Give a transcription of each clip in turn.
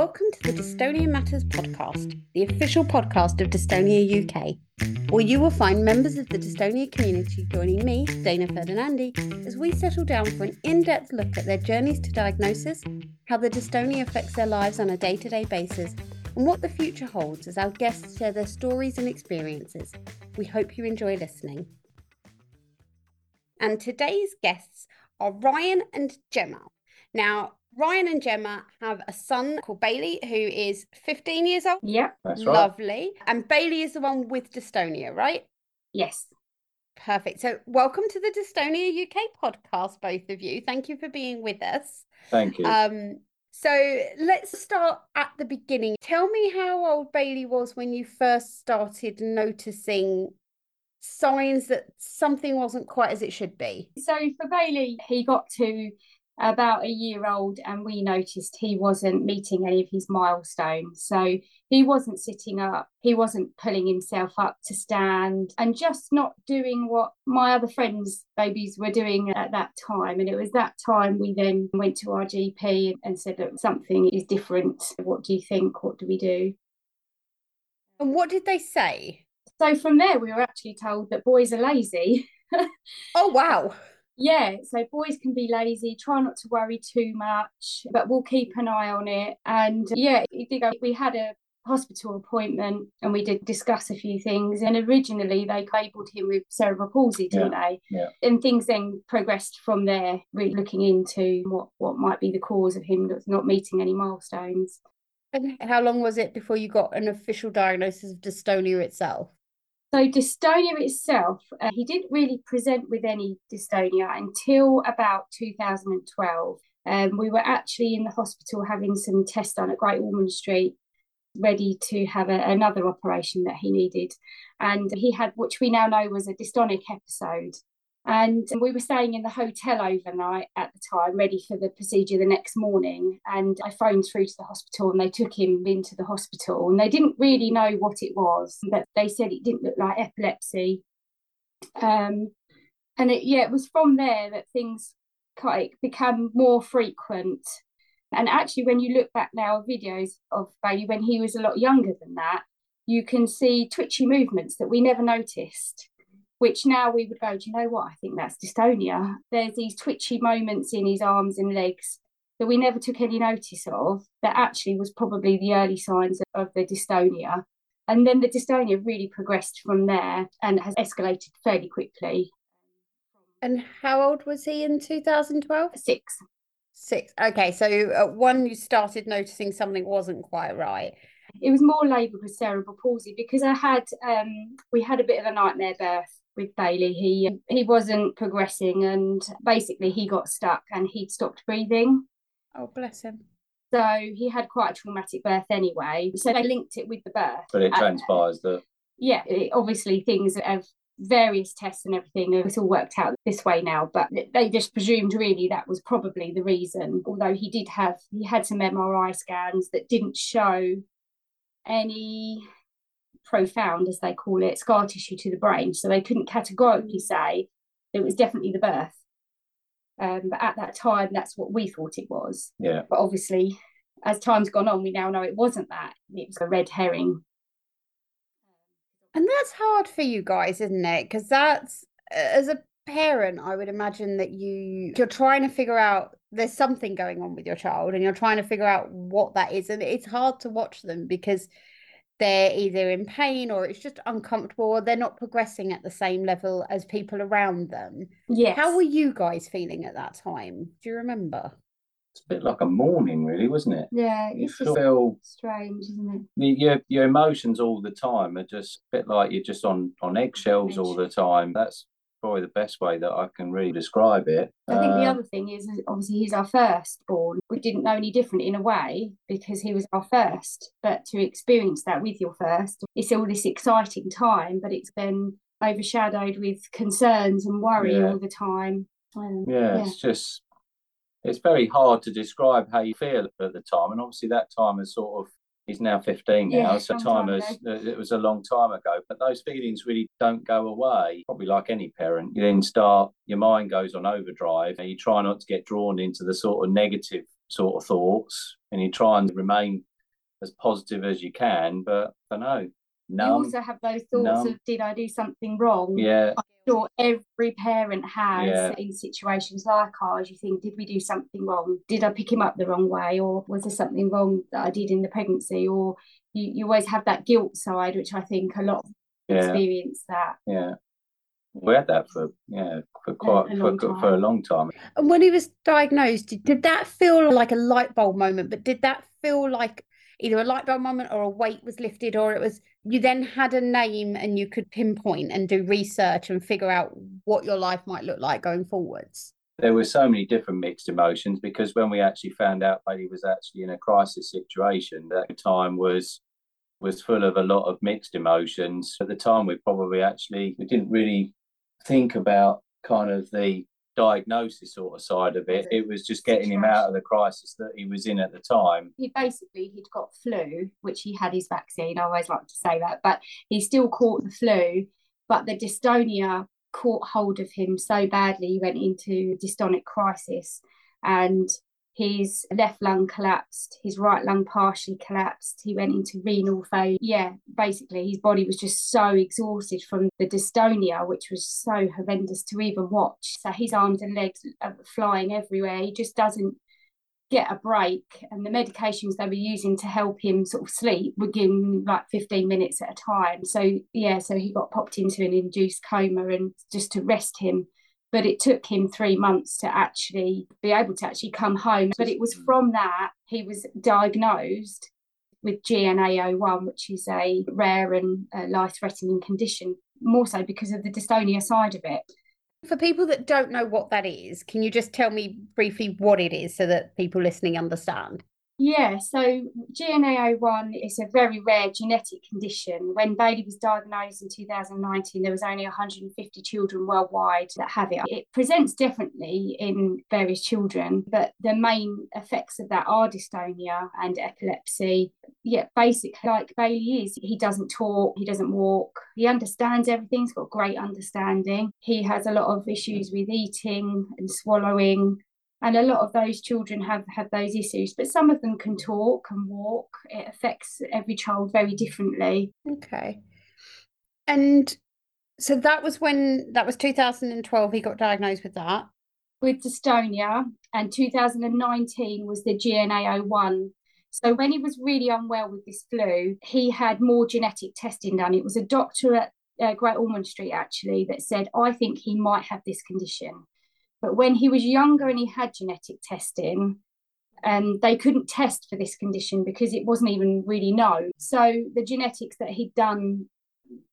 Welcome to the Dystonia Matters podcast, the official podcast of Dystonia UK, where you will find members of the dystonia community joining me, Dana Ferdinandi, as we settle down for an in depth look at their journeys to diagnosis, how the dystonia affects their lives on a day to day basis, and what the future holds as our guests share their stories and experiences. We hope you enjoy listening. And today's guests are Ryan and Gemma. Now, Ryan and Gemma have a son called Bailey who is 15 years old. Yeah, That's right. Lovely. And Bailey is the one with dystonia, right? yes. Perfect. So, welcome to the Dystonia UK podcast, both of you. Thank you for being with us. Thank you. Um, so let's start at the beginning. Tell me how old Bailey was when you first started noticing signs that something wasn't quite as it should be. So for Bailey, he got to about a year old and we noticed he wasn't meeting any of his milestones. So he wasn't sitting up, he wasn't pulling himself up to stand and just not doing what my other friends' babies were doing at that time. And it was that time we then went to our GP and said, Look, something is different. What do you think? What do we do? And what did they say? So from there, we were actually told that boys are lazy. Oh, wow. Yeah, so boys can be lazy, try not to worry too much, but we'll keep an eye on it. And uh, yeah, it did go. We had a hospital appointment and we did discuss a few things. And originally they labelled him with cerebral palsy, didn't they? yeah. And things then progressed from there, really looking into what, what might be the cause of him that's not meeting any milestones. And how long was it before you got an official diagnosis of dystonia itself? So dystonia itself, uh, he didn't really present with any dystonia until about 2012. Um, we were actually in the hospital having some tests done at Great Ormond Street, ready to have a, another operation that he needed. And he had, which we now know was a dystonic episode. And we were staying in the hotel overnight at the time, ready for the procedure the next morning. And I phoned through to the hospital and they took him into the hospital. And they didn't really know what it was, but they said it didn't look like epilepsy. Um, and it, yeah, it was from there that things kind of become more frequent. And actually, when you look back now, videos of Bailey when he was a lot younger than that, you can see twitchy movements that we never noticed which now we would go, do you know what? I think that's dystonia. There's these twitchy moments in his arms and legs that we never took any notice of, that actually was probably the early signs of the dystonia. And then the dystonia really progressed from there and has escalated fairly quickly. And how old was he in 2012? Six. Six. Okay, so at one, you started noticing something wasn't quite right. It was more labelled with cerebral palsy because I had um we had a bit of a nightmare birth with Bailey. He um, he wasn't progressing and basically he got stuck and he'd stopped breathing. Oh, bless him. So he had quite a traumatic birth anyway. So they linked it with the birth. but it transpires that yeah, it, obviously things have various tests and everything. It's all worked out this way now, but they just presumed really that was probably the reason. Although he did have he had some MRI scans that didn't show any profound, as they call it, scar tissue to the brain. So they couldn't categorically say it was definitely the birth. Um, but at that time, that's what we thought it was. yeah But obviously, as time's gone on, we now know it wasn't that. It was a red herring. And that's hard for you guys, isn't it? Because that's, as a parent, I would imagine that you, you're trying to figure out there's something going on with your child and you're trying to figure out what that is. And it's hard to watch them because they're either in pain or it's just uncomfortable or they're not progressing at the same level as people around them. Yes. How were you guys feeling at that time? Do you remember? it's a bit like a mourning really wasn't it Yeah, you it's just feel strange, isn't it? your, your emotions all the time are just a bit like you're just on on eggshells all the time that's probably the best way that i can really describe it I think the Uh, other thing is, is obviously he's our firstborn. We didn't know any different in a way because he was our first. But to experience that with your first, it's all this exciting time, but it's been overshadowed with concerns and worry Yeah. all the time. Um, yeah, yeah. it's just it's very hard to describe how you feel at the time and obviously that time is sort of he's now 15 now Yeah, so time time is uh, it was a long time ago. But those feelings really don't go away probably like any parent. You then start your mind goes on overdrive and you try not to get drawn into the sort of negative sort of thoughts and you try and remain as positive as you can, but I don't know. Numb, you also have those thoughts numb. of did I do something wrong? Yeah. I'm sure every parent has yeah. in situations like ours. You think, did we do something wrong? Did I pick him up the wrong way? Or was there something wrong that I did in the pregnancy? Or you, you always have that guilt side, which I think a lot yeah. experience that. Yeah. We had that for yeah for quite a, a for, for a long time. And when he was diagnosed, did that feel like a light bulb moment? But did that feel like either a light bulb moment or a weight was lifted, or it was you then had a name and you could pinpoint and do research and figure out what your life might look like going forwards? There were so many different mixed emotions because when we actually found out Bailey was actually in a crisis situation, that time was was full of a lot of mixed emotions. At the time, we probably actually we didn't really think about kind of the diagnosis sort of side of it. It was just getting him out of the crisis that he was in at the time. He basically he'd got flu, which he had his vaccine. I always like to say that, but he still caught the flu. But the dystonia caught hold of him so badly, he went into dystonic crisis, and his left lung collapsed, his right lung partially collapsed. He went into renal failure. Yeah, basically, his body was just so exhausted from the dystonia, which was so horrendous to even watch. So his arms and legs are flying everywhere. He just doesn't get a break. And the medications they were using to help him sort of sleep were given like 15 minutes at a time. So, yeah, so he got popped into an induced coma and just to rest him but it took him three months to actually be able to actually come home. But it was from that he was diagnosed with GNAO1, which is a rare and uh, life threatening condition, more so because of the dystonia side of it. For people that don't know what that is, can you just tell me briefly what it is so that people listening understand? Yeah, so GNAO1 is a very rare genetic condition. When Bailey was diagnosed in 2019, there was only 150 children worldwide that have it. It presents differently in various children, but the main effects of that are dystonia and epilepsy. Yeah, basically, like Bailey is, he doesn't talk, he doesn't walk, he understands everything, he's got great understanding. He has a lot of issues with eating and swallowing and a lot of those children have have those issues but some of them can talk and walk. It affects every child very differently. Okay. And so that was when that was 2012 he got diagnosed with that? With dystonia and 2019 was the GNAO1 so when he was really unwell with this flu he had more genetic testing done. It was a doctor at uh, Great Ormond Street actually that said I think he might have this condition but when he was younger and he had genetic testing, um, they couldn't test for this condition because it wasn't even really known. So the genetics that he'd done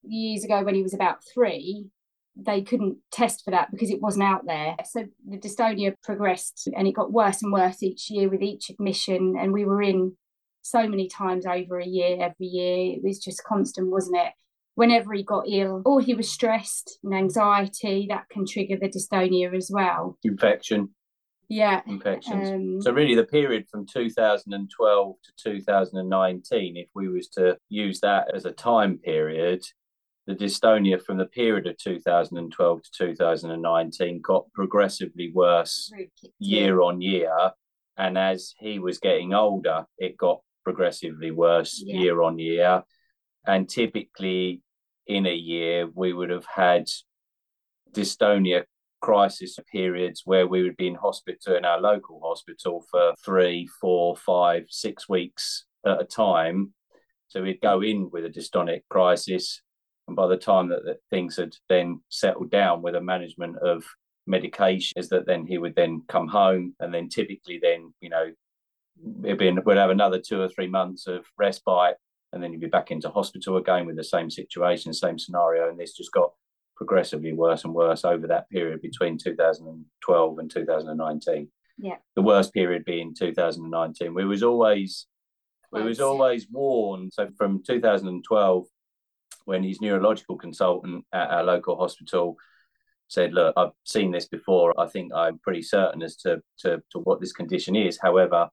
years ago when he was about three, they couldn't test for that because it wasn't out there. So the dystonia progressed and it got worse and worse each year with each admission. And we were in so many times over a year, every year. It was just constant, wasn't it? Whenever he got ill or he was stressed and anxiety, that can trigger the dystonia as well. Infection. Yeah. Infections. Um, so really the period from 2012 to 2019, if we was to use that as a time period, the dystonia from the period of 2012 to 2019 got progressively worse year on year. And as he was getting older, it got progressively worse yeah. year on year. And typically, in a year, we would have had dystonia crisis periods where we would be in hospital in our local hospital for three, four, five, six weeks at a time. So we'd go in with a dystonic crisis, and by the time that, that things had then settled down with a management of medication, is that then he would then come home, and then typically then you know be we'd have another two or three months of respite and then you'd be back into hospital again with the same situation, same scenario, and this just got progressively worse and worse over that period between 2012 and 2019. Yeah. The worst period being 2019. We was always we was always warned. So from 2012, when his neurological consultant at our local hospital said, "Look, I've seen this before. I think I'm pretty certain as to to, to what this condition is. However,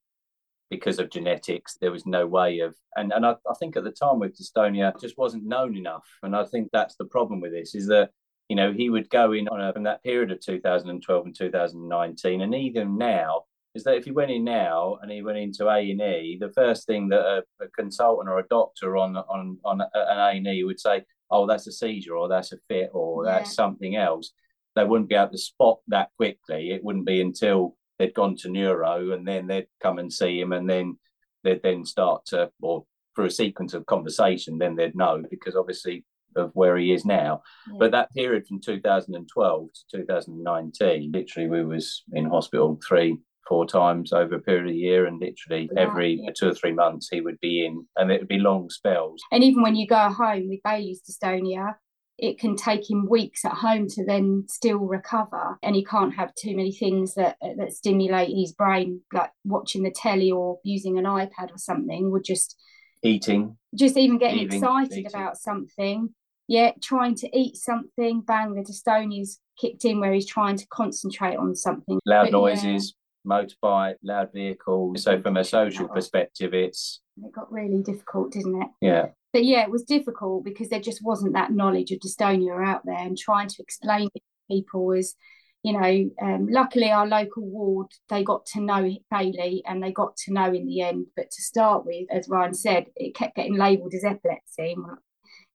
because of genetics, there was no way of, and, and I, I think at the time with dystonia, just wasn't known enough. And I think that's the problem with this is that, you know, he would go in on a, from that period of 2012 and 2019, and even now, is that if he went in now and he went into A and E, the first thing that a, a, consultant or a doctor on on on an A and E would say, "Oh, that's a seizure, or that's a fit, or yeah. that's something else." They wouldn't be able to spot that quickly. It wouldn't be until they'd gone to neuro and then they'd come and see him, and then they'd then start to, or through a sequence of conversation, then they'd know because obviously of where he is now. Yeah. But that period from 2012 to 2019, literally we was in hospital three, four times over a period of a year, and literally every yeah. two or three months he would be in, and it would be long spells. And even when you go home with Bailey's dystonia, it can take him weeks at home to then still recover and he can't have too many things that that stimulate his brain like watching the telly or using an ipad or something would just eating. Just even getting eating, excited eating. about something. Yeah trying to eat something. Bang the dystonia's kicked in where he's trying to concentrate on something. Loud but, noises yeah. motorbike loud vehicles. So from a social perspective it's it got really difficult didn't it? Yeah but yeah, it was difficult because there just wasn't that knowledge of dystonia out there, and trying to explain it to people was, you know, um, luckily our local ward they got to know Bailey and they got to know in the end. But to start with, as Ryan said, it kept getting labelled as epilepsy.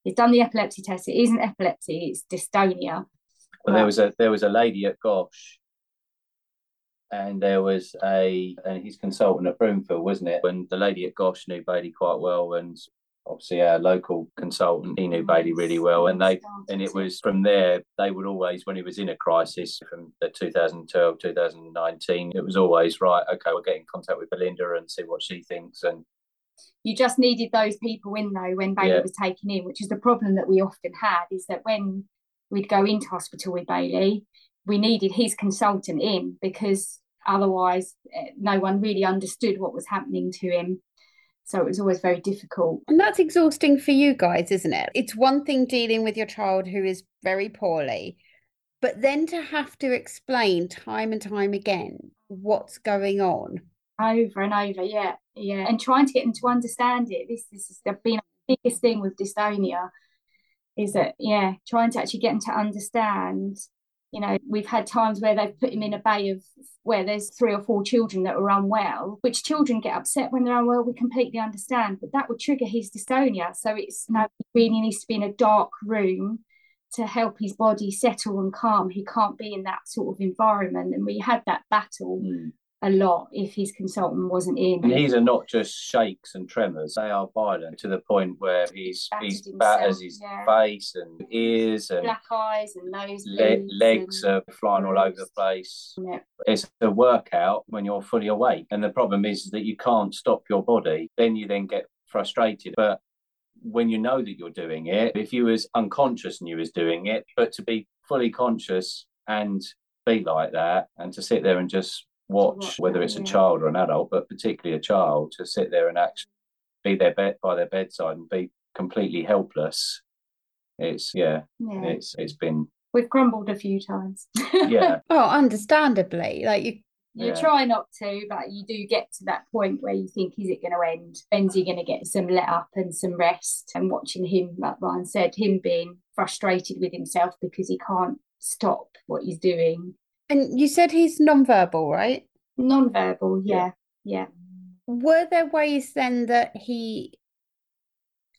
He's done the epilepsy test. It isn't epilepsy; it's dystonia. Well, there was a there was a lady at Gosh and there was a and his consultant at Broomfield, wasn't it? And the lady at Gosh knew Bailey quite well, and obviously our local consultant he knew Bailey really well and they and it was from there they would always when he was in a crisis from the 2012 2019 it was always right okay we'll get in contact with Belinda and see what she thinks and you just needed those people in though when Bailey yeah. was taken in which is the problem that we often had is that when we'd go into hospital with Bailey we needed his consultant in because otherwise eh, no one really understood what was happening to him so it was always very difficult. And that's exhausting for you guys, isn't it? It's one thing dealing with your child who is very poorly, but then to have to explain time and time again what's going on. Over and over, yeah, yeah. And trying to get them to understand it. This, this has been the biggest thing with dystonia is that, yeah, trying to actually get them to understand you know, we've had times where they've put him in a bay of where there's three or four children that are unwell, which children get upset when they're unwell. We completely understand, but that would trigger his dystonia. So it's you know, he really needs to be in a dark room to help his body settle and calm. He can't be in that sort of environment. And we had that battle mm a lot if his consultant wasn't in. And these are not just shakes and tremors; they are violent to the point where he's he's batters his yeah. face and ears and black eyes and nose. Le- legs and... are flying all over the place. Yeah. It's a workout when you're fully awake, and the problem is that you can't stop your body. Then you then get frustrated, but when you know that you're doing it, if you was unconscious and you was doing it, but to be fully conscious and be like that and to sit there and just watch, whether it's a child or an adult, but particularly a child, to sit there and actually be their bed by their bedside and be completely helpless. It's yeah, yeah. it's it's been we've crumbled a few times. yeah. Oh, understandably, like you. You yeah. try not to, but you do get to that point where you think, is it going to end? When's he going to get some let up and some rest? And watching him, like Ryan said, him being frustrated with himself because he can't stop what he's doing and you said he's non-verbal, right? Non-verbal, yeah, yeah. Were there ways then that he?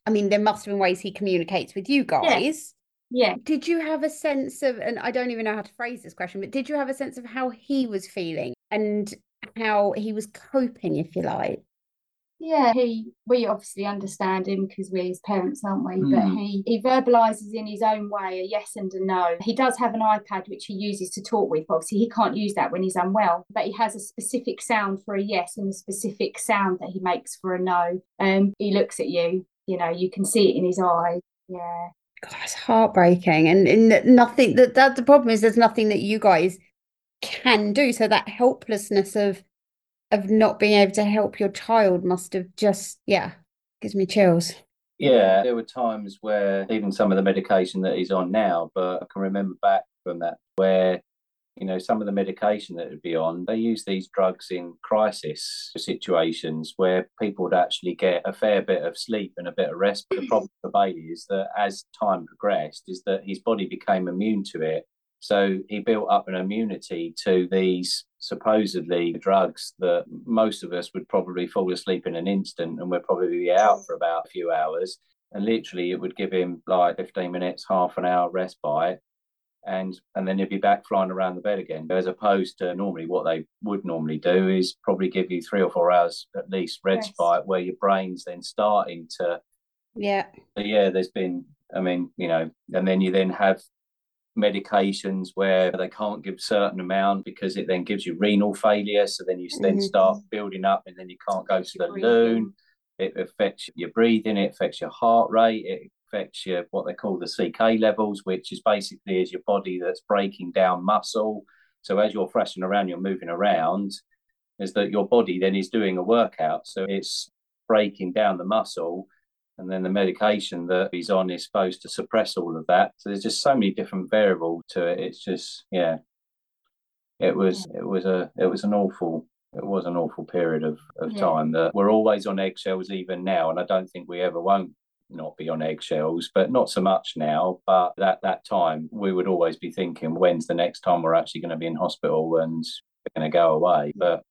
I mean, there must have been ways he communicates with you guys. Yeah. yeah. Did you have a sense of, and I don't even know how to phrase this question, but did you have a sense of how he was feeling and how he was coping, if you like? Yeah, he we obviously understand him because we're his parents, aren't we? Mm. But hmm. he he verbalizes in his own way a yes and a no. He does have an iPad which he uses to talk with. Obviously, he can't use that when he's unwell, but he has a specific sound for a yes and a specific sound that he makes for a no. Um, he looks at you. You know, you can see it in his eyes. Yeah. God, it's heartbreaking, and, and nothing. That that the problem is, there's nothing that you guys can do. So that helplessness of of not being able to help your child must have just yeah gives me chills. Yeah there were times where even some of the medication that he's on now but i can remember back from that where you know some of the medication that would be on they use these drugs in crisis situations where people would actually get a fair bit of sleep and a bit of rest. But the problem for bailey is that as time progressed is that his body became immune to it So he built up an immunity to these supposedly drugs that most of us would probably fall asleep in an instant and we'd probably be out for about a few hours. And literally, it would give him like 15 minutes, half an hour respite. And and then he'd be back flying around the bed again, as opposed to normally what they would normally do is probably give you three or four hours at least respite, yes. where your brain's then starting to yeah. yeah, there's been, I mean, you know, and then you then have medications where they can't give a certain amount because it then gives you renal failure. So then you mm-hmm. then start building up and then you can't go to the loo. It affects your breathing, it affects your heart rate, it affects your what they call the CK levels, which is basically is your body that's breaking down muscle. So as you're thrashing around, you're moving around, is that your body then is doing a workout. So it's breaking down the muscle and then the medication that he's on is supposed to suppress all of that. So there's just so many different variables to it. It's just yeah, it was it was a it was an awful it was an awful period of, of yeah. time that we're always on eggshells even now, and I don't think we ever won't not be on eggshells, but not so much now. But at that time, we would always be thinking, when's the next time we're actually going to be in hospital and we're going to go away? But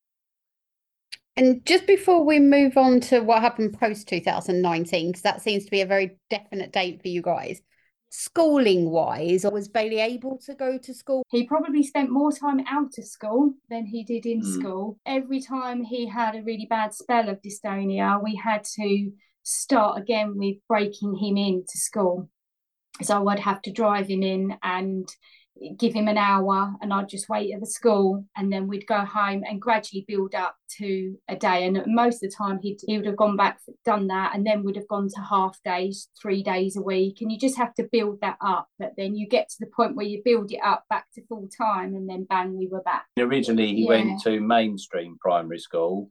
and just before we move on to what happened post 2019, because that seems to be a very definite date for you guys, schooling wise, was Bailey able to go to school? He probably spent more time out of school than he did in mm. school. Every time he had a really bad spell of dystonia, we had to start again with breaking him into school. So I'd have to drive him in and give him an hour and I'd just wait at the school and then we'd go home and gradually build up to a day and most of the time he'd, he would have gone back done that and then would have gone to half days three days a week and you just have to build that up but then you get to the point where you build it up back to full time and then bang we were back originally he yeah. went to mainstream primary school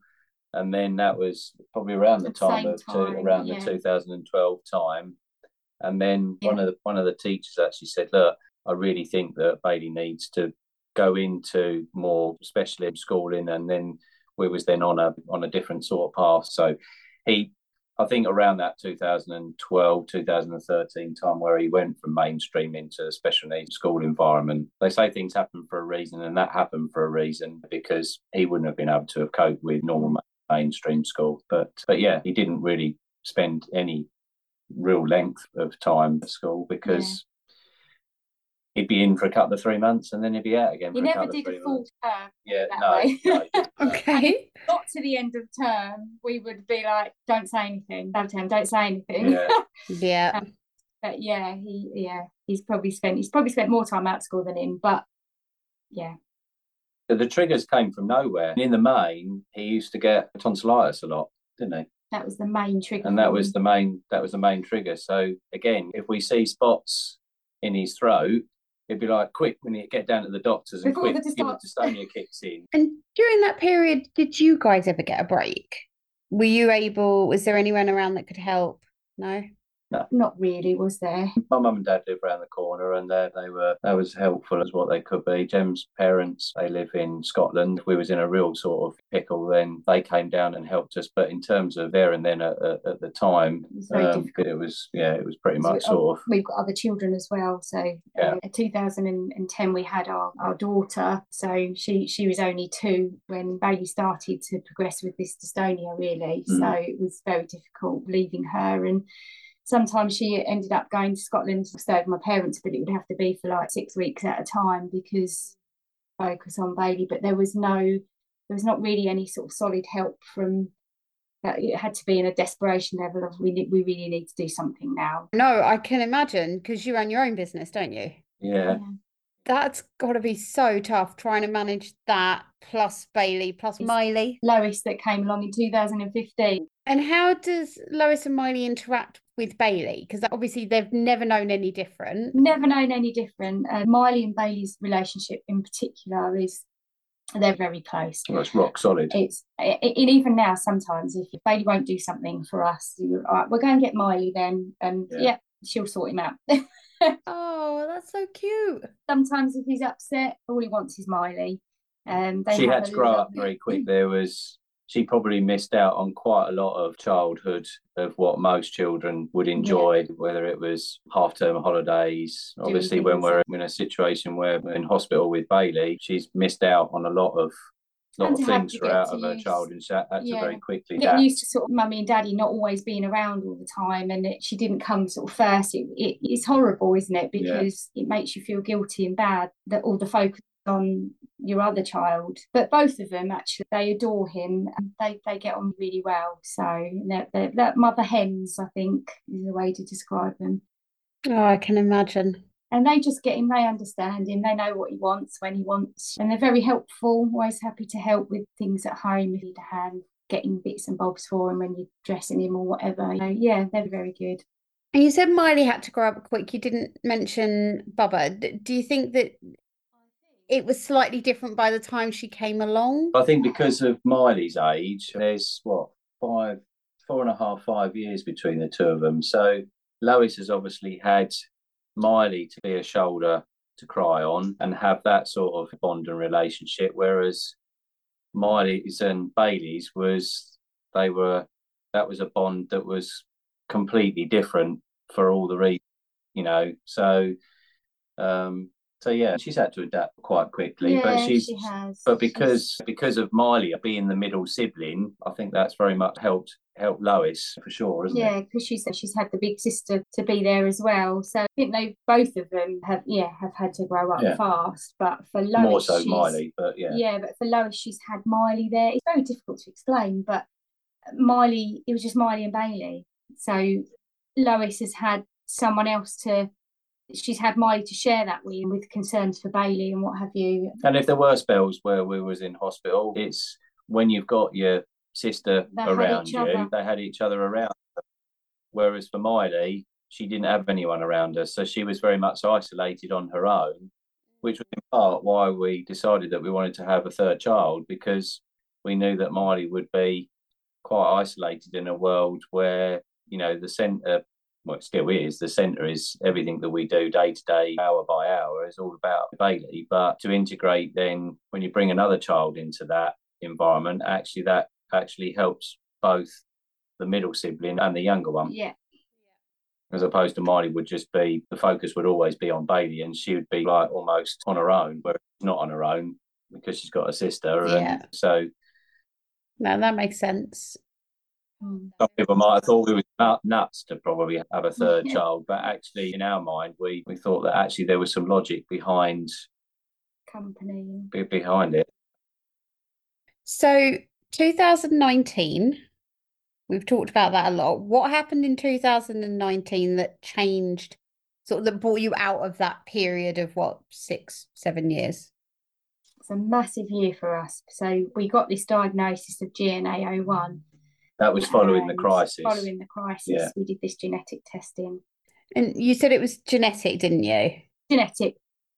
and then that was probably around the, the time of time, two, around yeah. the 2012 time and then yeah. one of the one of the teachers actually said look I really think that Bailey needs to go into more specialist schooling, and then we was then on a on a different sort of path. So he, I think around that 2012, 2013 time where he went from mainstream into special needs school environment. They say things happen for a reason, and that happened for a reason because he wouldn't have been able to have coped with normal mainstream school. But but yeah, he didn't really spend any real length of time at school because he'd be in for a couple of three months and then he'd be out again. He never did a full months. term. Yeah, no, no, okay. Got to the end of term, we would be like, "Don't say anything." Have term, don't say anything. Yeah. yeah. Um, but yeah, he yeah he's probably spent he's probably spent more time out of school than in, but yeah. The triggers came from nowhere. In the main, he used to get tonsillitis a lot, didn't he? That was the main trigger. And that was the main that was the main trigger. So again, if we see spots in his throat, it'd be like quick when you get down to the doctors and Before quick the dystonia kicks in. And during that period, did you guys ever get a break? Were you able? Was there anyone around that could help? No. No. Not really, was there? My mum and dad live around the corner and they, they were that was helpful as what they could be. Jem's parents, they live in Scotland. We was in a real sort of pickle then. They came down and helped us. But in terms of there and then at, at, at the time, it was, um, it was, yeah, it was pretty much so, sort of. We've got other children as well. So yeah. Uh, in 2010, we had our, our daughter. So she, she was only two when Bailey started to progress with this dystonia, really. Mm. So it was very difficult leaving her. And sometimes she ended up going to Scotland to stay with my parents, but it would have to be for like six weeks at a time because focus on Bailey. But there was no, there was not really any sort of solid help from that. It had to be in a desperation level of we we really need to do something now. No, I can imagine because you run your own business, don't you? Yeah. yeah. That's got to be so tough trying to manage that plus Bailey plus it's Miley. Lois that came along in 2015. And how does Lois and Miley interact with Bailey? Because obviously they've never known any different. Never known any different. Uh, Miley and Bailey's relationship in particular is they're very close. Well, it's rock solid. It's it, it, even now sometimes if Bailey won't do something for us, you, all right, we're going to get Miley then, and yeah, yeah she'll sort him out. oh, that's so cute. Sometimes if he's upset, all he wants is Miley. Um, she had to grow up very quick. There was she probably missed out on quite a lot of childhood of what most children would enjoy, yeah. whether it was half term holidays. Obviously, when we're in a situation where we're in hospital with Bailey, she's missed out on a lot of lot of things for out of her child and she had to yeah. very quickly get used to sort of mummy and daddy not always being around all the time and it, she didn't come sort of first it, it, it's horrible isn't it because yeah. it makes you feel guilty and bad that all the focus on your other child. But both of them actually they adore him and they, they get on really well. So they're, they're, mother hens, I think, is the way to describe them. Oh, I can imagine. And they just get him, they understand him, they know what he wants when he wants, and they're very helpful, always happy to help with things at home if you need a hand getting bits and bobs for him when you're dressing him or whatever. So, yeah, they're very good. And you said Miley had to grow up quick. You didn't mention Bubba. Do you think that it was slightly different by the time she came along? I think because of Miley's age, there's what five, four and a half, five years between the two of them. So Lois has obviously had Miley to be a shoulder to cry on and have that sort of bond and relationship, whereas Miley's and Bailey's was they were that was a bond that was completely different for all the reasons, you know. So um so yeah, she's had to adapt quite quickly, yeah, but she's she has. but because she's... because of Miley being the middle sibling, I think that's very much helped helped Lois for sure, isn't yeah, it? Yeah, because she's she's had the big sister to be there as well. So I think they both of them have yeah have had to grow up yeah. fast. But for Lois, more so Miley, but yeah, yeah, but for Lois, she's had Miley there. It's very difficult to explain, but Miley, it was just Miley and Bailey. So Lois has had someone else to she's had Miley to share that with with concerns for Bailey and what have you. And if there were spells where we was in hospital, it's when you've got your sister they around you, other. they had each other around. Whereas for Miley, she didn't have anyone around her, so she was very much isolated on her own, which was in part why we decided that we wanted to have a third child because we knew that Miley would be quite isolated in a world where you know the centre well, it still is. The centre is everything that we do day to day, hour by hour, is all about Bailey. But to integrate, then when you bring another child into that environment, actually, that actually helps both the middle sibling and the younger one. Yeah. As opposed to Miley would just be the focus would always be on Bailey, and she would be like almost on her own, but not on her own because she's got a sister. Yeah. So. No, that makes sense. Mm. Some people might have thought we were nuts to probably have a third yeah. child, but actually, in our mind, we, we thought that actually there was some logic behind company behind it. So, 2019, we've talked about that a lot. What happened in 2019 that changed, sort of that brought you out of that period of what six, seven years? It's a massive year for us. So we got this diagnosis of GNAO1 that was following the crisis. Following the crisis, yeah. we did this genetic testing. And you said it was genetic, didn't you? Genetic.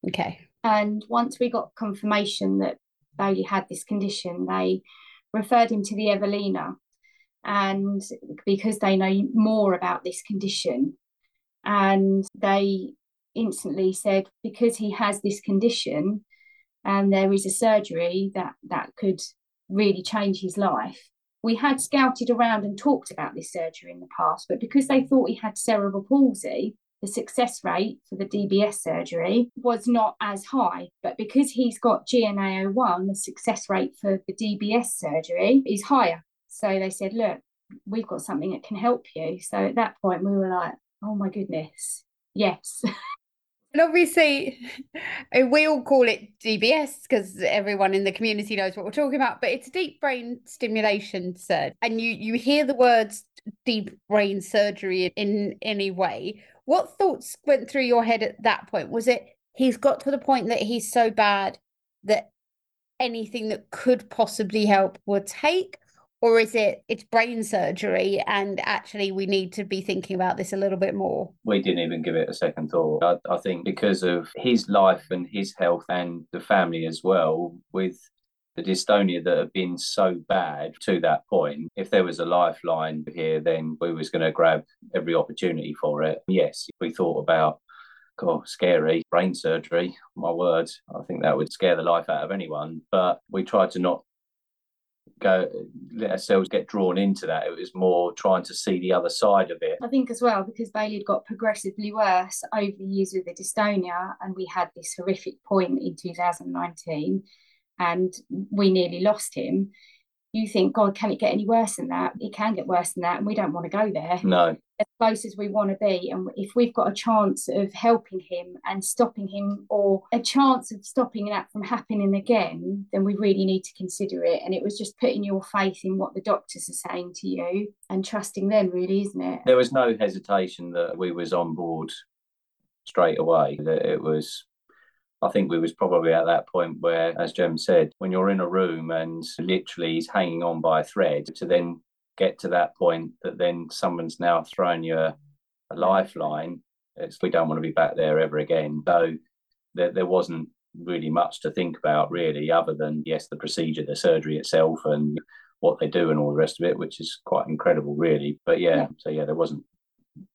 Okay. And once we got confirmation that Bailey had this condition, they referred him to the Evelina. And because they know more about this condition, and they instantly said, because he has this condition and there is a surgery that that could really change his life, we had scouted around and talked about this surgery in the past, but because they thought he had cerebral palsy, the success rate for the DBS surgery was not as high. But because he's got GNAO1, the success rate for the DBS surgery is higher. So they said, look, we've got something that can help you. So at that point, we were like, oh my goodness, yes. And obviously, we all call it DBS because everyone in the community knows what we're talking about. But it's deep brain stimulation surgery, and you you hear the words deep brain surgery in any way. What thoughts went through your head at that point? Was it he's got to the point that he's so bad that anything that could possibly help would take, or is it it's brain surgery and actually we need to be thinking about this a little bit more we didn't even give it a second thought I, I, think because of his life and his health and the family as well with the dystonia that had been so bad to that point if there was a lifeline here then we was going to grab every opportunity for it yes we thought about God, scary brain surgery. My words, I think that would scare the life out of anyone. But we tried to not go let ourselves get drawn into that. It was more trying to see the other side of it. I think as well because Bailey had got progressively worse over the years with the dystonia, and we had this horrific point in 2019, and we nearly lost him. You think, God, can it get any worse than that? It can get worse than that, and we don't want to go there. No, as close as we want to be. And if we've got a chance of helping him and stopping him, or a chance of stopping that from happening again, then we really need to consider it. And it was just putting your faith in what the doctors are saying to you and trusting them, really, isn't it? There was no hesitation that we was on board straight away. That it was I think we was probably at that point where, as Jem said, when you're in a room and literally he's hanging on by a thread, to then get to that point that then someone's now thrown you a, a lifeline, it's, we don't want to be back there ever again. So there, there wasn't really much to think about, really, other than, yes, the procedure, the surgery itself, and what they do and all the rest of it, which is quite incredible, really. But yeah, yeah. so yeah, there wasn't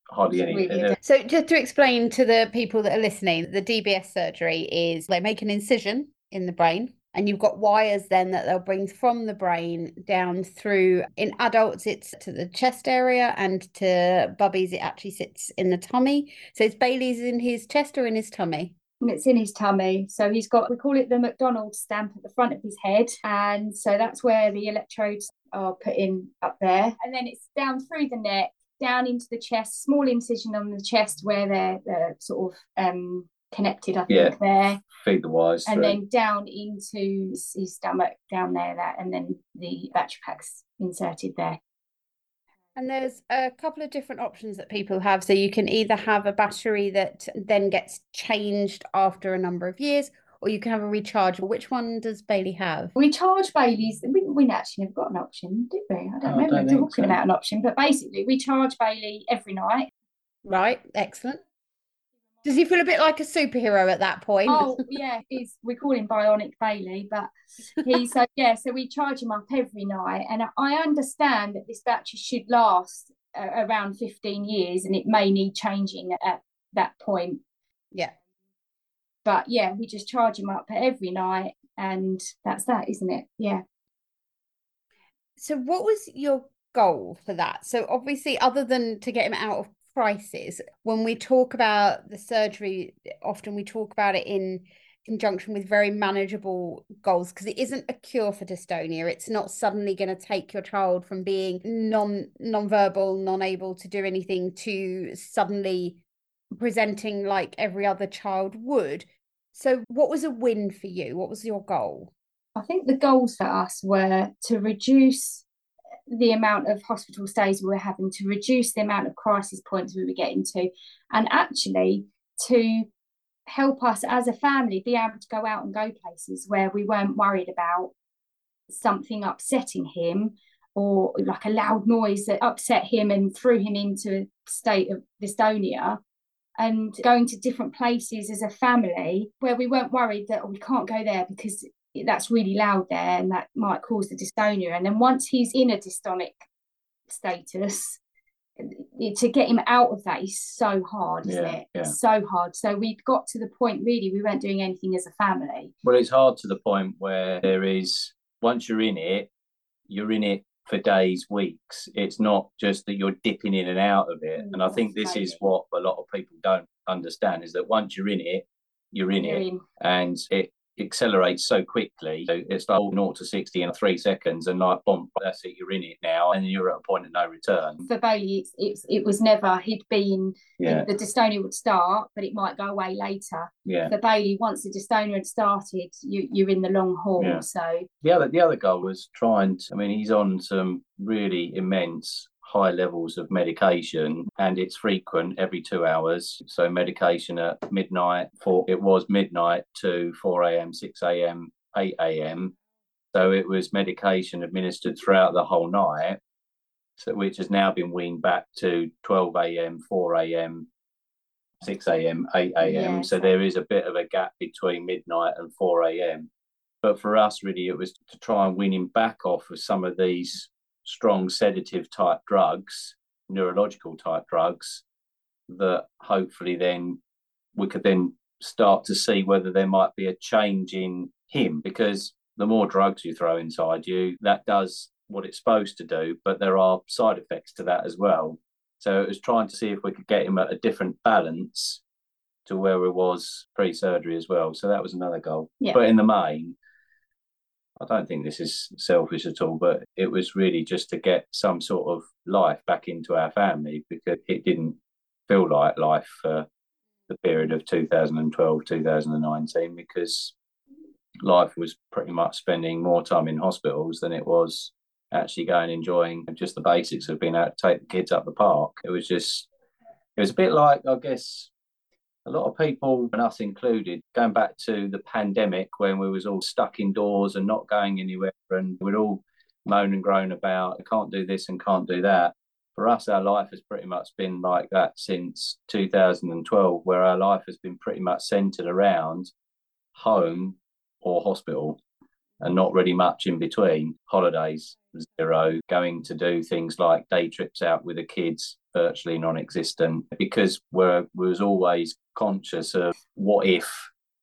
hardly any. Really so just to explain to the people that are listening, the DBS surgery is they make an incision in the brain and you've got wires then that they'll bring from the brain down through in adults it's to the chest area and to bubbies it actually sits in the tummy so it's bailey's in his chest or in his tummy it's in his tummy. So he's got, we call it the McDonald's stamp at the front of his head. And so that's where the electrodes are put in up there. And then it's down through the neck, down into the chest, small incision on the chest where they're, they're sort of um, connected, I think, yeah. there. Feed the wires. And through. then down into his stomach, down there, that, and then the battery packs inserted there. And there's a couple of different options that people have. So you can either have a battery that then gets changed after a number of years, or you can have a rechargeable. Which one does Bailey have? Recharge Bailey's. We, we actually never got an option, did we? I don't oh, remember I don't talking so. about an option, but basically, we charge Bailey every night. Right, excellent. Does he feel a bit like a superhero at that point? Oh yeah, he's we call him Bionic Bailey, but he's uh, yeah. So we charge him up every night, and I understand that this battery should last uh, around fifteen years, and it may need changing at that point. Yeah. But yeah, we just charge him up every night, and that's that, isn't it? Yeah. So, what was your goal for that? So, obviously, other than to get him out of crisis, when we talk about the surgery, often we talk about it in conjunction with very manageable goals because it isn't a cure for dystonia it's not suddenly going to take your child from being non non-verbal non-able to do anything to suddenly presenting like every other child would so what was a win for you? What was your goal? I think the goals for us were to reduce the amount of hospital stays we were having, to reduce the amount of crisis points we were getting to, and actually to help us as a family be able to go out and go places where we weren't worried about something upsetting him or like a loud noise that upset him and threw him into a state of dystonia and going to different places as a family where we weren't worried that oh, we can't go there because that's really loud there and that might cause the dystonia. And then once he's in a dystonic status, to get him out of that is so hard, isn't yeah, it? Yeah. It's so hard. So we got to the point really we weren't doing anything as a family. Well, it's hard to the point where there is once you're in it, you're in it for days, weeks. It's not just that you're dipping in and out of it. Mm, and I think this is what a lot of people don't understand is that once you're in it, you're in you're it, in. and it accelerates so quickly. So it's like 0 to 60 in three seconds, and like, boom, that's it, you're in it now, and you're at a point of no return. For Bailey, it's, it's it was never, he'd been, yeah. the dystonia would start, but it might go away later. Yeah. For Bailey, once the dystonia had started, you, you're in the long haul. Yeah. So the other, the other goal was trying to, I mean, he's on some really immense high levels of medication and it's frequent every two hours. So medication at midnight for it was midnight to 4 a.m., 6 a.m., 8 a.m. So it was medication administered throughout the whole night, so which has now been weaned back to 12 a.m., 4 a.m., 6 a.m., 8 a.m. so there is a bit of a gap between midnight and 4 a.m. But for us, really, it was to try and wean him back off of some of these strong sedative type drugs, neurological type drugs, that hopefully then we could then start to see whether there might be a change in him because the more drugs you throw inside you, that does what it's supposed to do, but there are side effects to that as well. So it was trying to see if we could get him at a different balance to where it was pre-surgery as well. So that was another goal. Yeah. But in the main, I don't think this is selfish at all, but it was really just to get some sort of life back into our family because it didn't feel like life for the period of 2012, 2019, because life was pretty much spending more time in hospitals than it was actually going enjoying just the basics of being able to take the kids up the park. It was just, it was a bit like, I guess, a lot of people, and us included, going back to the pandemic when we was all stuck indoors and not going anywhere, and we'd all moan and groan about, can't do this and can't do that. For us, our life has pretty much been like that since 2012, where our life has been pretty much centered around home or hospital and not really much in between. Holidays, zero. Going to do things like day trips out with the kids, virtually non-existent, because we're we was always conscious of what if,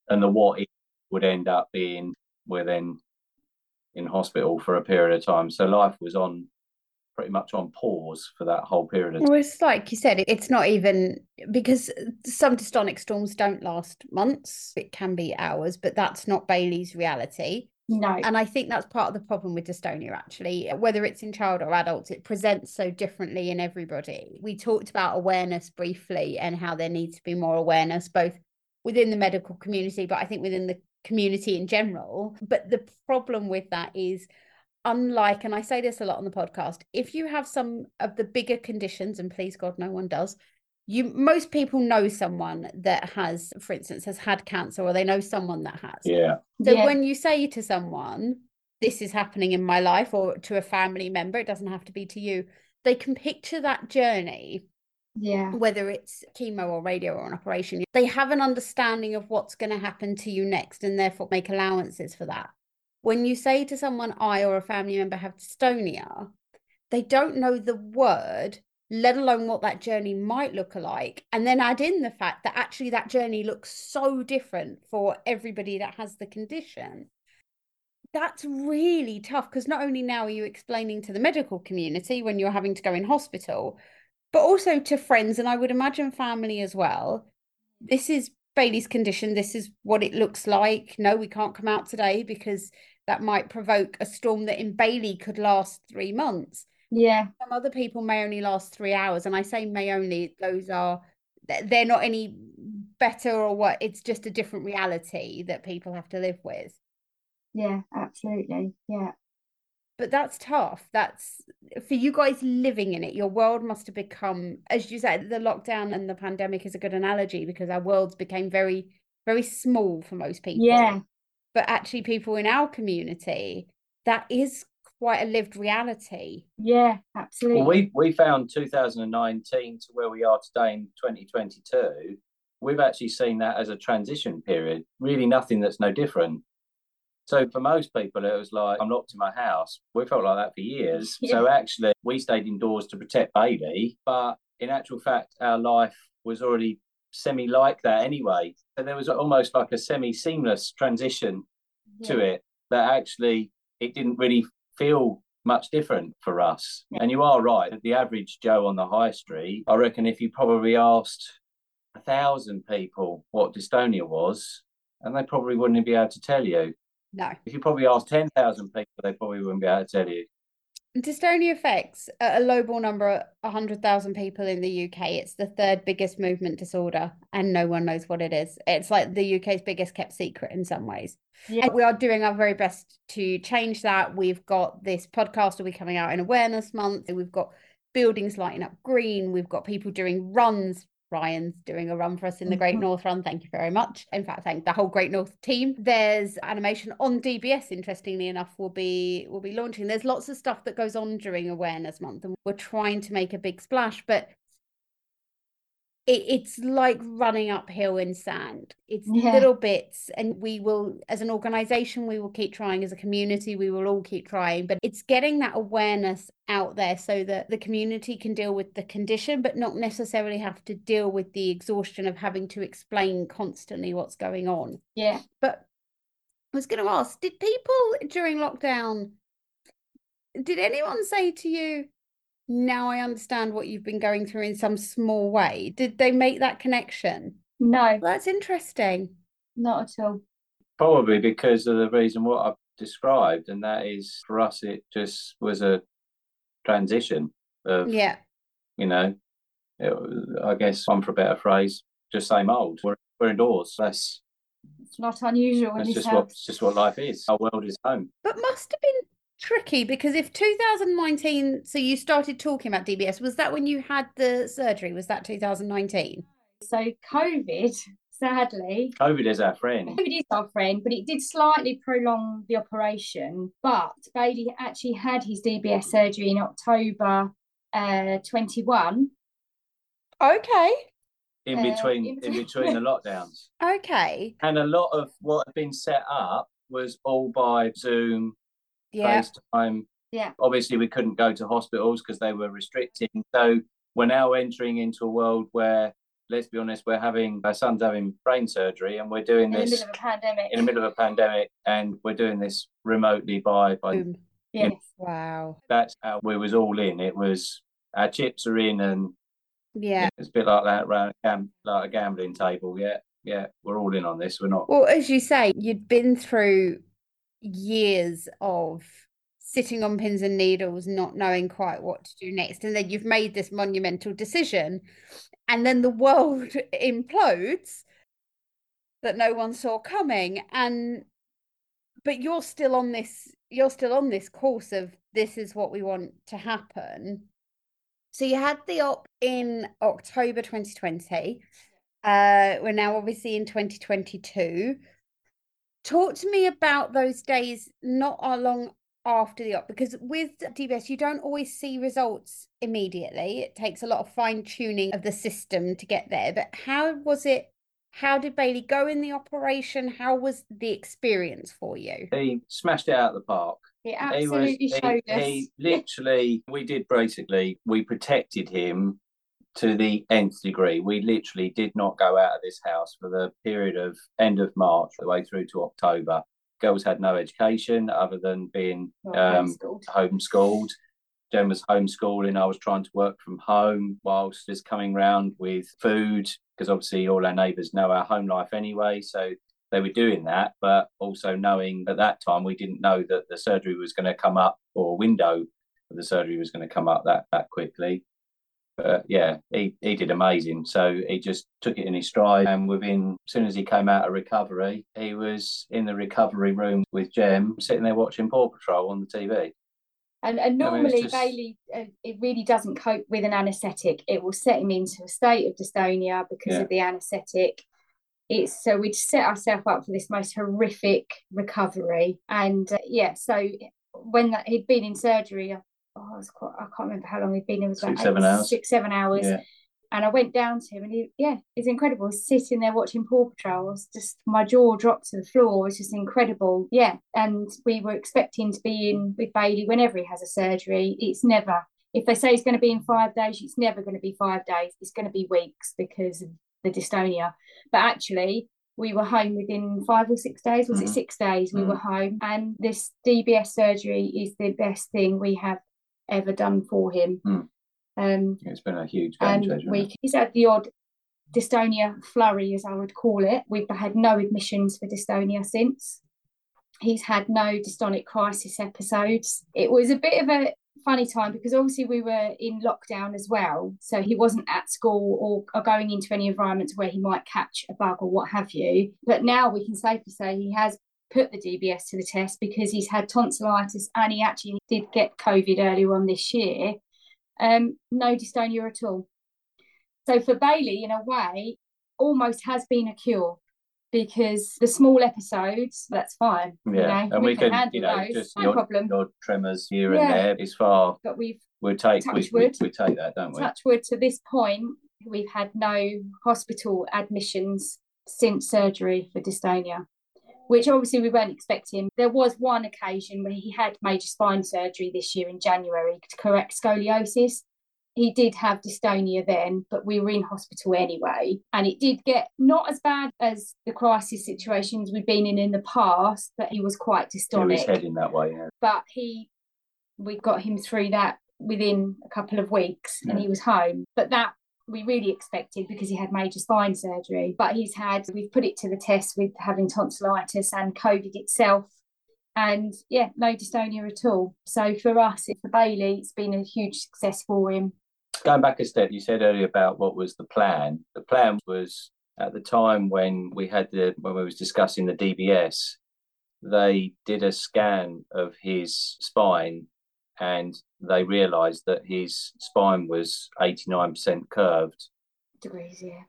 and the what if would end up being we're then in hospital for a period of time. So life was on pretty much on pause for that whole period of time. Well, it's like you said, it's not even because some dystonic storms don't last months. It can be hours, but that's not Bailey's reality. No. And I think that's part of the problem with dystonia, actually. Whether it's in child or adults, it presents so differently in everybody. We talked about awareness briefly and how there needs to be more awareness, both within the medical community, but I think within the community in general. But the problem with that is, unlike, and I say this a lot on the podcast, if you have some of the bigger conditions, and please God, no one does, you most people know someone that has for instance has had cancer or they know someone that has Yeah. so Yeah. when you say to someone this is happening in my life or to a family member it doesn't have to be to you they can picture that journey Yeah. whether it's chemo or radio or an operation they have an understanding of what's going to happen to you next and therefore make allowances for that when you say to someone i or a family member have dystonia they don't know the word let alone what that journey might look like and then add in the fact that actually that journey looks so different for everybody that has the condition that's really tough because not only now are you explaining to the medical community when you're having to go in hospital but also to friends and I would imagine family as well. This is Bailey's condition. This is what it looks like. No, we can't come out today because that might provoke a storm that in Bailey could last three months. Yeah. Some other people may only last three hours. And I say may only, those are, they're not any better or what. It's just a different reality that people have to live with. Yeah. Absolutely. Yeah. but that's tough that's for you guys living in it your world must have become as you said the lockdown and the pandemic is a good analogy because our worlds became very very small for most people Yeah. but actually people in our community that is quite a lived reality Yeah. Absolutely. Well, we we found 2019 to where we are today in 2022. We've actually seen that as a transition period. Really, nothing that's no different. So for most people, it was like I'm locked in my house. We felt like that for years. So actually, we stayed indoors to protect baby, but in actual fact, our life was already semi like that anyway. So there was almost like a semi seamless transition to it that actually it didn't really feel much different for us. And you are right. The average Joe on the high street, I reckon if you probably asked a thousand people what dystonia was, and they probably wouldn't be able to tell you. no If you probably asked 10,000 people, they probably wouldn't be able to tell you. Dystonia affects a lowball number 100,000 people in the UK it's the third biggest movement disorder and no one knows what it is it's like the UK's biggest kept secret in some ways Yeah. And we are doing our very best to change that. We've got this podcast will be coming out in Awareness Month. We've got buildings lighting up green. We've got people doing runs. Ryan's doing a run for us in the Great Mhm. North Run. Thank you very much. In fact, thank the whole Great North team. There's animation on DBS. Interestingly enough, will be will be launching. There's lots of stuff that goes on during Awareness Month, and we're trying to make a big splash. But it, it's like running uphill in sand. It's Yeah. little bits, and we will, as an organization, we will keep trying. As a community, we will all keep trying. But it's getting that awareness out there so that the community can deal with the condition, but not necessarily have to deal with the exhaustion of having to explain constantly what's going on. Yeah. But I was going to ask did people during lockdown did anyone say to you now i understand what you've been going through in some small way. Did they make that connection? No. That's interesting. Not at all. Probably because of the reason what i've described and that is for us it just was a transition of yeah. you know it, i guess one for a better phrase just same old. We're, we're indoors. That's it's not unusual in that's just house. what just what life is. Our world is home. But must have been tricky because if 2019 so you started talking about dbs was that when you had the surgery? Was that 2019 so covid sadly. Covid is our friend. Covid is our friend but it did slightly prolong the operation. But bailey actually had his dbs surgery in october uh 21 okay. In Uh, between in in between- between the lockdowns. Okay. And a lot of what had been set up was all by zoom yeah FaceTime. Yeah. Obviously, we couldn't go to hospitals because they were restricting. So we're now entering into a world where, let's be honest, we're having our son's having brain surgery, and we're doing in the this middle of a pandemic in the middle of a pandemic, and we're doing this remotely by by. Boom. yes wow That's how we was all in. It was our chips are in, and yeah it's a bit like that around like a gambling table. Yeah, yeah, we're all in on this. We're not. Well, as you say, you'd been through years of sitting on pins and needles, not knowing quite what to do next. And then you've made this monumental decision. And then the world implodes that no one saw coming. And but you're still on this, you're still on this course of this is what we want to happen. So you had the op in October 2020. Uh, we're now obviously in 2022 talk to me about those days not long after the op because with DBS you don't always see results immediately. It takes a lot of fine tuning of the system to get there but how was it how did Bailey go in the operation? How was the experience for you? He smashed it out of the park. it he absolutely was showed he, us. he literally we did basically we protected him to the nth degree we literally did not go out of this house for the period of end of march the way through to october girls had no education other than being um, homeschooled. homeschooled jen was homeschooling i was trying to work from home whilst just coming round with food because obviously all our neighbours know our home life anyway so they were doing that, but also knowing at that time we didn't know that the surgery was going to come up or window of the surgery was going to come up that that quickly. But yeah, he, he did amazing. So he just took it in his stride, and within as soon as he came out of recovery, he was in the recovery room with Jem, sitting there watching Paw Patrol on the TV. And, and I mean, normally just- Bailey, uh, it really doesn't cope with an anaesthetic. It will set him into a state of dystonia because Yeah. of the anaesthetic. It's so we'd set ourselves up for this most horrific recovery, and uh, yeah. So when that he'd been in surgery, oh, I was quite, I can't remember how long he'd been. It was Six, about seven hours. six, seven hours. Yeah, And I went down to him, and he, yeah, it's incredible. Sitting there watching Paw Patrol, was just my jaw dropped to the floor. It was just incredible. Yeah, and we were expecting to be in with Bailey whenever he has a surgery. It's never if they say it's going to be in five days, it's never going to be five days. It's going to be weeks because of the dystonia. But actually, we were home within five or six days. Was Mhm. it six days? We Mhm. were home, and this DBS surgery is the best thing we have ever done for him. Mm. Um, it's been a huge game changer. we he's had the odd dystonia flurry, as I would call it. We've had no admissions for dystonia since. He's had no dystonic crisis episodes. It was a bit of a funny time because obviously we were in lockdown as well. So he wasn't at school or, or going into any environments where he might catch a bug or what have you. But now we can safely say he has put the DBS to the test because he's had tonsillitis and he actually did get COVID earlier on this year. Um, no dystonia at all. So for Bailey, in a way, almost has been a cure because the small episodes, that's fine. yeah, you know, and we, can, handle you know, those, just no odd, problem. odd tremors here Yeah. and there is far. But we've We take we, we, we take that, don't we? touch wood to this point, we've had no hospital admissions since surgery for dystonia, which obviously we weren't expecting. There was one occasion where he had major spine surgery this year in January to correct scoliosis. he did have dystonia then, but we were in hospital anyway. And it did get not as bad as the crisis situations we've been in in the past, but he was quite dystonic. He was heading that way, yeah. But he, we got him through that within a couple of weeks and he was home. But that we really expected because he had major spine surgery. But he's had, we've put it to the test with having tonsillitis and COVID itself. And yeah, no dystonia at all. So for us, for Bailey, it's been a huge success for him. Going back a step, you said earlier about what was the plan. The plan was at the time when we had the when we was discussing the DBS, they did a scan of his spine and they realized that his spine was 89% curved. Degrees yeah.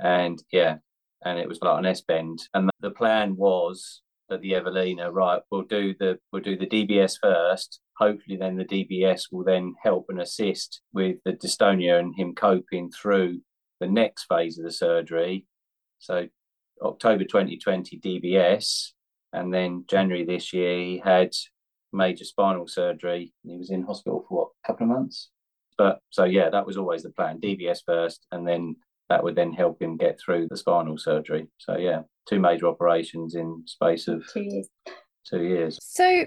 And yeah and it was like an s bend. And the plan was that the evelina right we'll do the we'll do the dbs first. Hopefully then the dbs will then help and assist with the dystonia and him coping through the next phase of the surgery. So october 2020 dbs and then january this year he had major spinal surgery. He was in hospital for what, a couple of months? But so yeah, that was always the plan. DBS first, and then that would then help him get through the spinal surgery. So yeah, two major operations in space of two years. Two years. So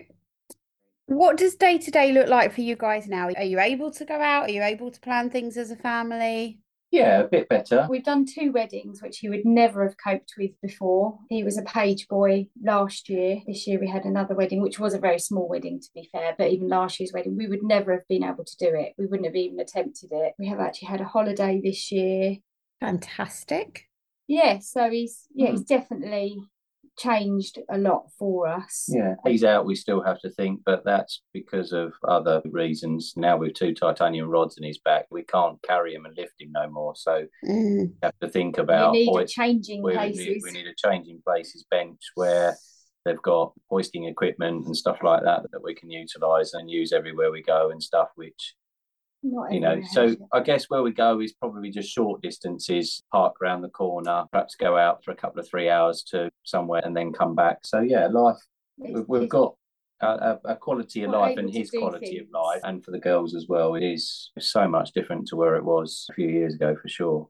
what does day to day look like for you guys now? Are you able to go out? Are you able to plan things as a family? Yeah, a bit better. We've done two weddings, which he would never have coped with before. He was a page boy last year. This year we had another wedding, which was a very small wedding, to be fair. But even last year's wedding, we would never have been able to do it. We wouldn't have even attempted it. We have actually had a holiday this year. Fantastic. Yeah, so he's yeah, mm. he's definitely changed a lot for us. Yeah, he's out. We still have to think, but that's because of other reasons. Now with two titanium rods in his back, we can't carry him and lift him no more. So mm. we have to think about we need a changing we, places. We need, we need a changing places bench where they've got hoisting equipment and stuff like that that we can utilize and use everywhere we go and stuff which not you know, so I guess where we go is probably just short distances, park around the corner, perhaps go out for a couple of three hours to somewhere and then come back. So yeah, life we've, we've got a, a, quality of life and his quality things. of life, and for the girls as well. It is so much different to where it was a few years ago for sure.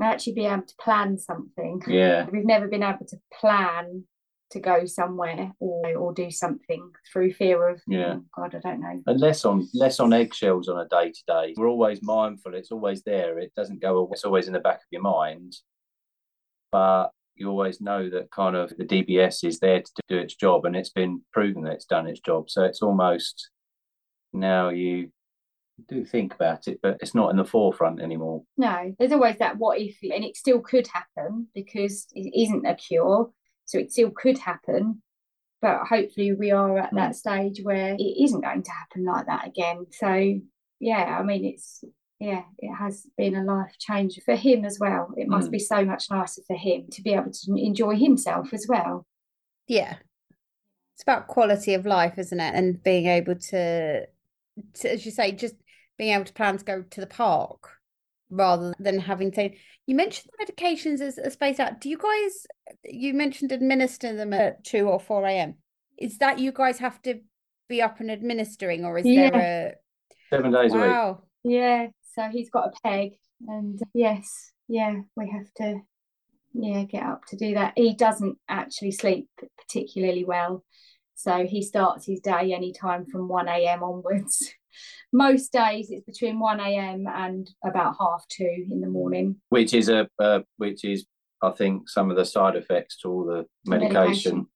Actually, be able to plan something. Yeah, we've never been able to plan to go somewhere or or do something through fear of yeah. oh god i don't know. And less on less on eggshells on a day to day we're always mindful it's always there it doesn't go away it's always in the back of your mind. But you always know that kind of the dbs is there to do its job and it's been proven that it's done its job. So it's almost now you do think about it, but it's not in the forefront anymore. No, there's always that what if, and it still could happen because it isn't a cure. So it still could happen, but hopefully we are at that mm. stage where it isn't going to happen like that again. So yeah, I mean it's yeah, it has been a life change for him as well. It must mm. be so much nicer for him to be able to enjoy himself as well. Yeah. It's about quality of life, isn't it? And being able to, to as you say, just being able to plan to go to the park rather than having to you mentioned the medications as, a spaced out. Do you guys you mentioned administer them at 2 or 4 a.m is that you guys have to be up and administering or is yeah. there a seven days wow. a week. Oh yeah so he's got a peg and yes yeah we have to yeah get up to do that. He doesn't actually sleep particularly well so he starts his day anytime from 1 a.m onwards most days it's between 1 a.m. and about half two in the morning. Which is a uh, which is I think some of the side effects to all the medication, medication.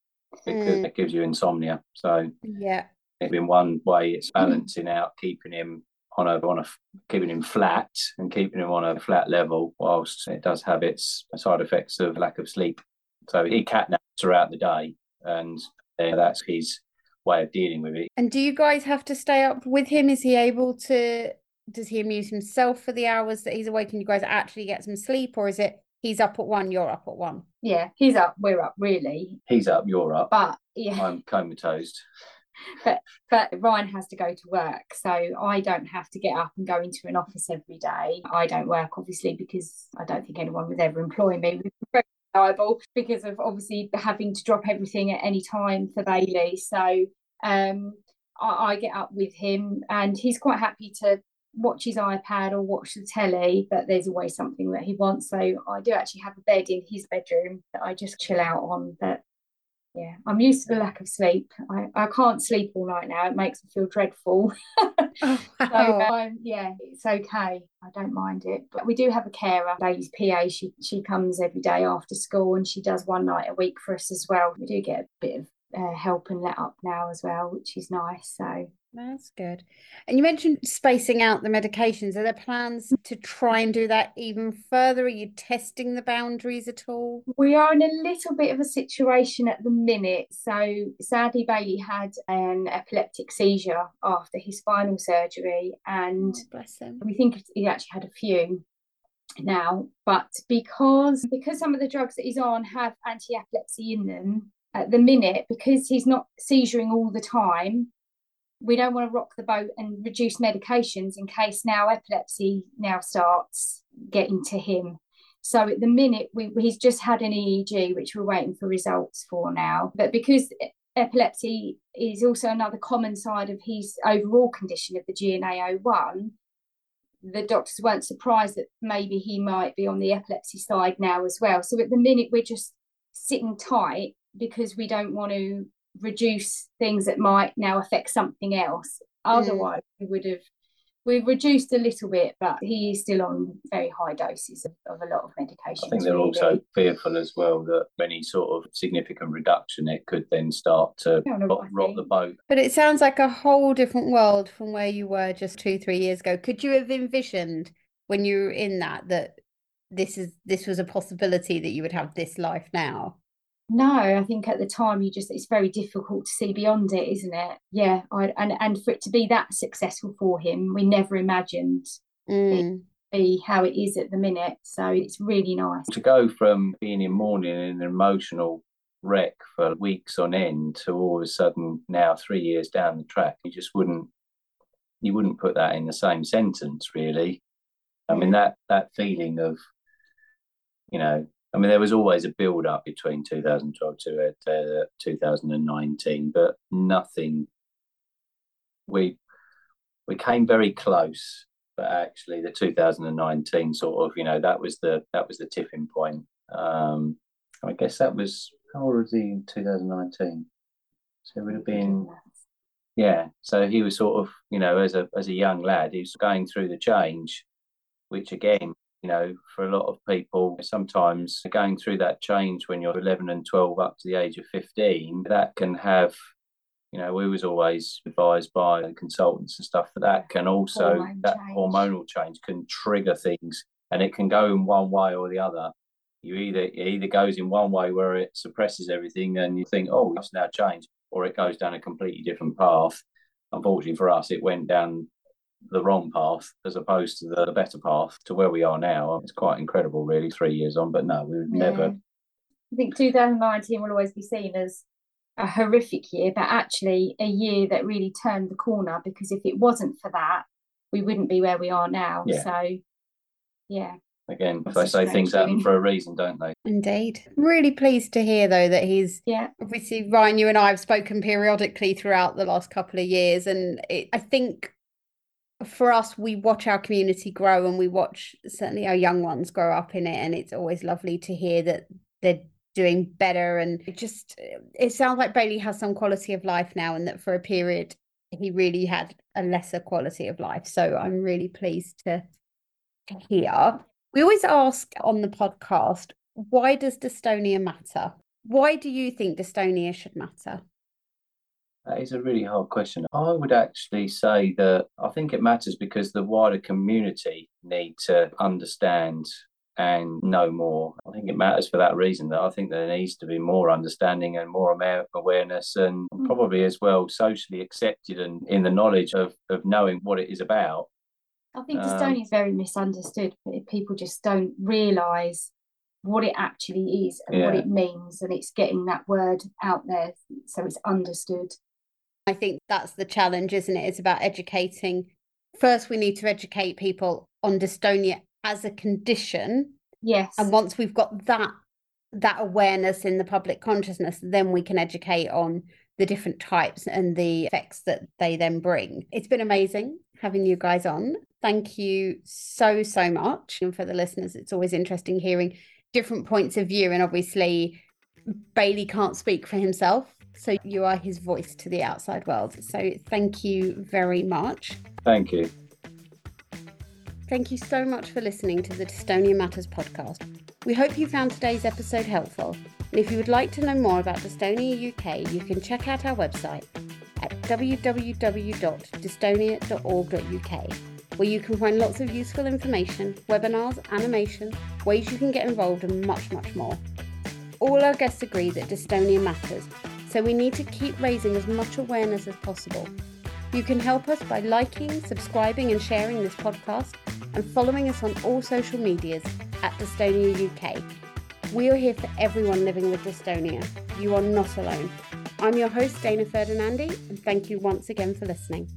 because mm. it gives you insomnia. So yeah, in one way it's balancing mm. out, keeping him on a on a keeping him flat and keeping him on a flat level, whilst it does have its side effects of lack of sleep. So he catnaps throughout the day, and that's his way of dealing with it. And do you guys have to stay up with him? Is he able to? Does he amuse himself for the hours that he's awake, and you guys actually get some sleep, or is it he's up at one, you're up at one? Yeah, he's up, we're up, really. He's up, you're up. But yeah, I'm comatose. but but Ryan has to go to work, so I don't have to get up and go into an office every day. I don't work obviously because I don't think anyone would ever employ me reliable because of obviously having to drop everything at any time for Bailey. So um, I, I, get up with him, and he's quite happy to watch his iPad or watch the telly, but there's always something that he wants. So I do actually have a bed in his bedroom that I just chill out on. But yeah, I'm used to the lack of sleep. I, I can't sleep all night now. It makes me feel dreadful. Oh, wow. so, um, yeah, it's okay. I don't mind it. But we do have a carer, Bailey's PA. She she comes every day after school and she does one night a week for us as well. We do get a bit of uh, help and let up now as well, which is nice. So that's good. And you mentioned spacing out the medications. Are there plans to try and do that even further? Are you testing the boundaries at all? We are in a little bit of a situation at the minute. So, sadly, Bailey had an epileptic seizure after his spinal surgery, and oh, bless him. we think he actually had a few now but because because some of the drugs that he's on have anti-epilepsy in them at the minute because he's not seizuring all the time we don't want to rock the boat and reduce medications in case now epilepsy now starts getting to him. So at the minute, we, he's just had an EEG, which we're waiting for results for now. But because epilepsy is also another common side of his overall condition of the GNAO1, the doctors weren't surprised that maybe he might be on the epilepsy side now as well. So at the minute, we're just sitting tight because we don't want to reduce things that might now affect something else. Otherwise, mm. we would have we've reduced a little bit, but he is still on very high doses of, of a lot of medication. I think they're really. also fearful as well that any sort of significant reduction, it could then start to rock, rock the boat. But it sounds like a whole different world from where you were just two, three years ago. Could you have envisioned when you were in that that this is this was a possibility that you would have this life now? No i think at the time you just it's very difficult to see beyond it isn't it? Yeah I, and and for it to be that successful for him we never imagined mm. it be how it is at the minute. So it's really nice. To go from being in mourning and an emotional wreck for weeks on end to all of a sudden now three years down the track you just wouldn't you wouldn't put that in the same sentence really. I mean that that feeling of you know I mean, there was always a build up between 2012 to uh, 2019, but nothing. We we came very close, but actually, the 2019 sort of, you know, that was the that was the tipping point. Um, I guess that was how old was he in 2019? So it would have been, yeah. So he was sort of, you know, as a as a young lad, he was going through the change, which again you know, for a lot of people, sometimes going through that change when you're 11 and 12 up to the age of 15, that can have, you know, we was always advised by the consultants and stuff that that can also, Hormone that change. hormonal change can trigger things and it can go in one way or the other. You either, it either goes in one way where it suppresses everything and you think, oh, it's now changed, or it goes down a completely different path. Unfortunately for us, it went down the wrong path as opposed to the, better path to where we are now. It's quite incredible, really, three years on. But no, we've yeah. never. I think 2019 will always be seen as a horrific year, but actually a year that really turned the corner because if it wasn't for that, we wouldn't be where we are now. Yeah. So, yeah. Again, if they say things happen for a reason, don't they? Indeed. Really pleased to hear, though, that he's yeah. Obviously, Ryan, you and I have spoken periodically throughout the last couple of years, and it, I think for us, we watch our community grow and we watch certainly our young ones grow up in it. And it's always lovely to hear that they're doing better. And it just, it sounds like Bailey has some quality of life now, and that for a period, he really had a lesser quality of life. So I'm really pleased to hear. We always ask on the podcast, why does dystonia matter? Why do you think dystonia should matter? That is a really hard question. I would actually say that I think it matters because the wider community need to understand and know more. I think it matters for that reason that I think there needs to be more understanding and more awareness and mm. probably as well socially accepted and in the knowledge of, of knowing what it is about. I think dystonia um, is very misunderstood. People just don't realise what it actually is and yeah. what it means and it's getting that word out there so it's understood I think that's the challenge, isn't it? It's about educating. First, we need to educate people on dystonia as a condition. Yes. And once we've got that that awareness in the public consciousness, then we can educate on the different types and the effects that they then bring. It's been amazing having you guys on. thank you so, so much. And for the listeners, it's always interesting hearing different points of view. And obviously, Bailey can't speak for himself. So you are his voice to the outside world. So thank you very much. Thank you. Thank you so much for listening to the Dystonia Matters podcast. We hope you found today's episode helpful. And if you would like to know more about Dystonia UK, you can check out our website at www.dystonia.org.uk, where you can find lots of useful information, webinars, animation, ways you can get involved, and much, much more. All our guests agree that dystonia matters, so we need to keep raising as much awareness as possible. You can help us by liking, subscribing, and sharing this podcast, and following us on all social medias at Dystonia UK. We are here for everyone living with dystonia. You are not alone. I'm your host, Dana Ferdinandi, and thank you once again for listening.